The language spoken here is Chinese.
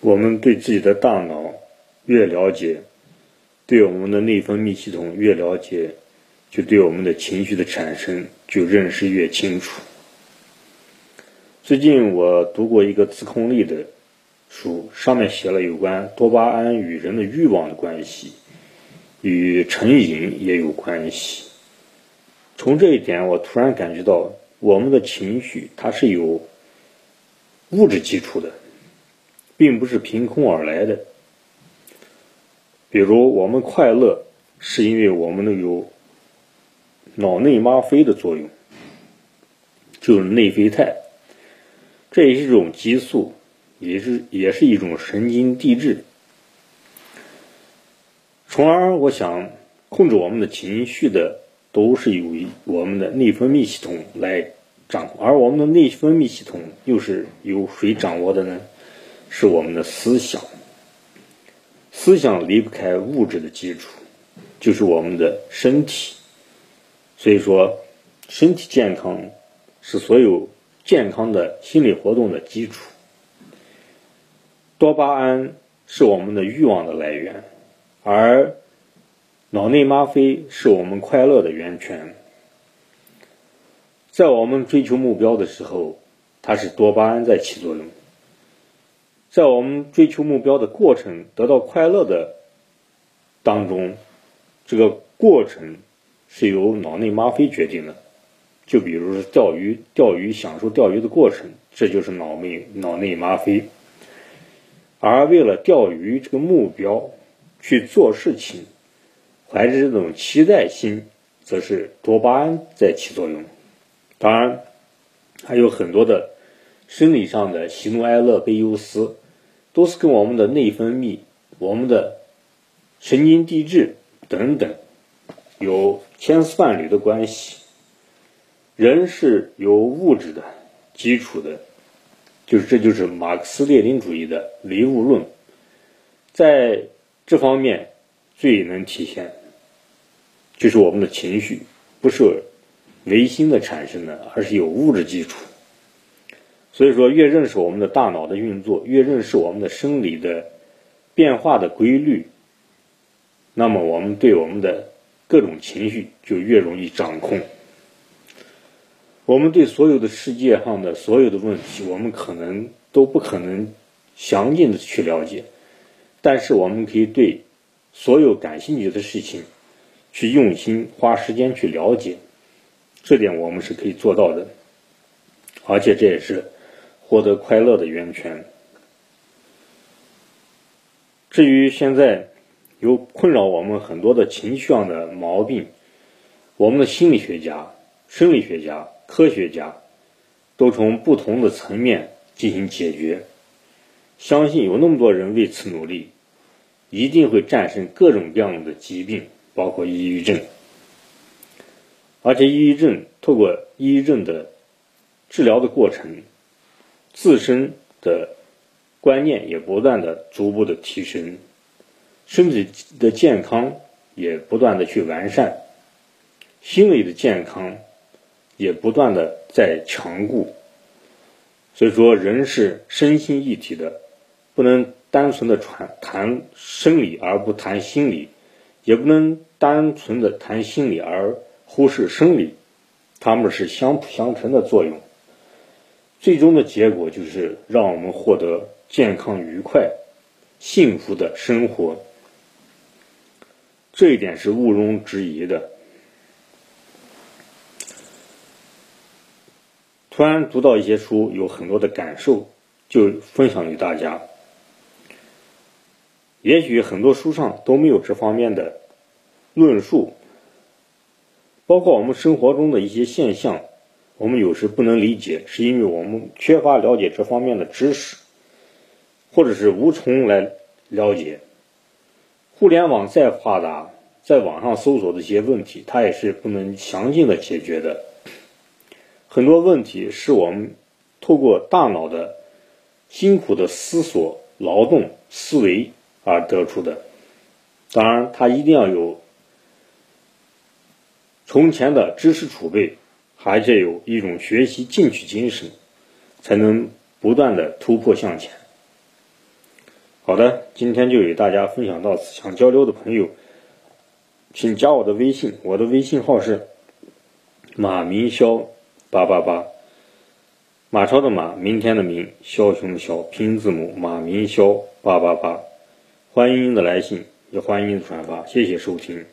我们对自己的大脑越了解，对我们的内分泌系统越了解，就对我们的情绪的产生就认识越清楚。最近我读过一个自控力的书，上面写了有关多巴胺与人的欲望的关系，与成瘾也有关系。从这一点，我突然感觉到，我们的情绪它是有物质基础的，并不是凭空而来的。比如，我们快乐是因为我们的有脑内吗啡的作用，就是内啡肽，这也是一种激素，也是也是一种神经递质。从而，我想控制我们的情绪的。都是由我们的内分泌系统来掌控，而我们的内分泌系统又是由谁掌握的呢？是我们的思想。思想离不开物质的基础，就是我们的身体。所以说，身体健康是所有健康的心理活动的基础。多巴胺是我们的欲望的来源，而。脑内吗啡是我们快乐的源泉，在我们追求目标的时候，它是多巴胺在起作用；在我们追求目标的过程得到快乐的当中，这个过程是由脑内吗啡决定的。就比如说钓鱼，钓鱼享受钓鱼的过程，这就是脑内脑内吗啡；而为了钓鱼这个目标去做事情。怀着这种期待心，则是多巴胺在起作用。当然，还有很多的生理上的喜怒哀乐悲忧思，都是跟我们的内分泌、我们的神经递质等等有千丝万缕的关系。人是有物质的基础的，就是这就是马克思列宁主义的唯物论，在这方面最能体现。就是我们的情绪不是唯心的产生的，而是有物质基础。所以说，越认识我们的大脑的运作，越认识我们的生理的变化的规律，那么我们对我们的各种情绪就越容易掌控。我们对所有的世界上的所有的问题，我们可能都不可能详尽的去了解，但是我们可以对所有感兴趣的事情。去用心花时间去了解，这点我们是可以做到的，而且这也是获得快乐的源泉。至于现在有困扰我们很多的情绪上的毛病，我们的心理学家、生理学家、科学家都从不同的层面进行解决。相信有那么多人为此努力，一定会战胜各种各样的疾病。包括抑郁症，而且抑郁症透过抑郁症的治疗的过程，自身的观念也不断的逐步的提升，身体的健康也不断的去完善，心理的健康也不断的在强固。所以说，人是身心一体的，不能单纯的传谈生理而不谈心理。也不能单纯的谈心理而忽视生理，他们是相辅相成的作用。最终的结果就是让我们获得健康、愉快、幸福的生活，这一点是毋庸置疑的。突然读到一些书，有很多的感受，就分享给大家。也许很多书上都没有这方面的论述，包括我们生活中的一些现象，我们有时不能理解，是因为我们缺乏了解这方面的知识，或者是无从来了解。互联网再发达，在网上搜索的一些问题，它也是不能详尽的解决的。很多问题是我们透过大脑的辛苦的思索、劳动、思维。而得出的，当然，它一定要有从前的知识储备，还是有一种学习进取精神，才能不断的突破向前。好的，今天就与大家分享到此，想交流的朋友，请加我的微信，我的微信号是马明霄八八八，马超的马，明天的明，枭雄的枭，拼音字母马明霄八八八，欢迎您的来信，也欢迎您的转发，谢谢收听。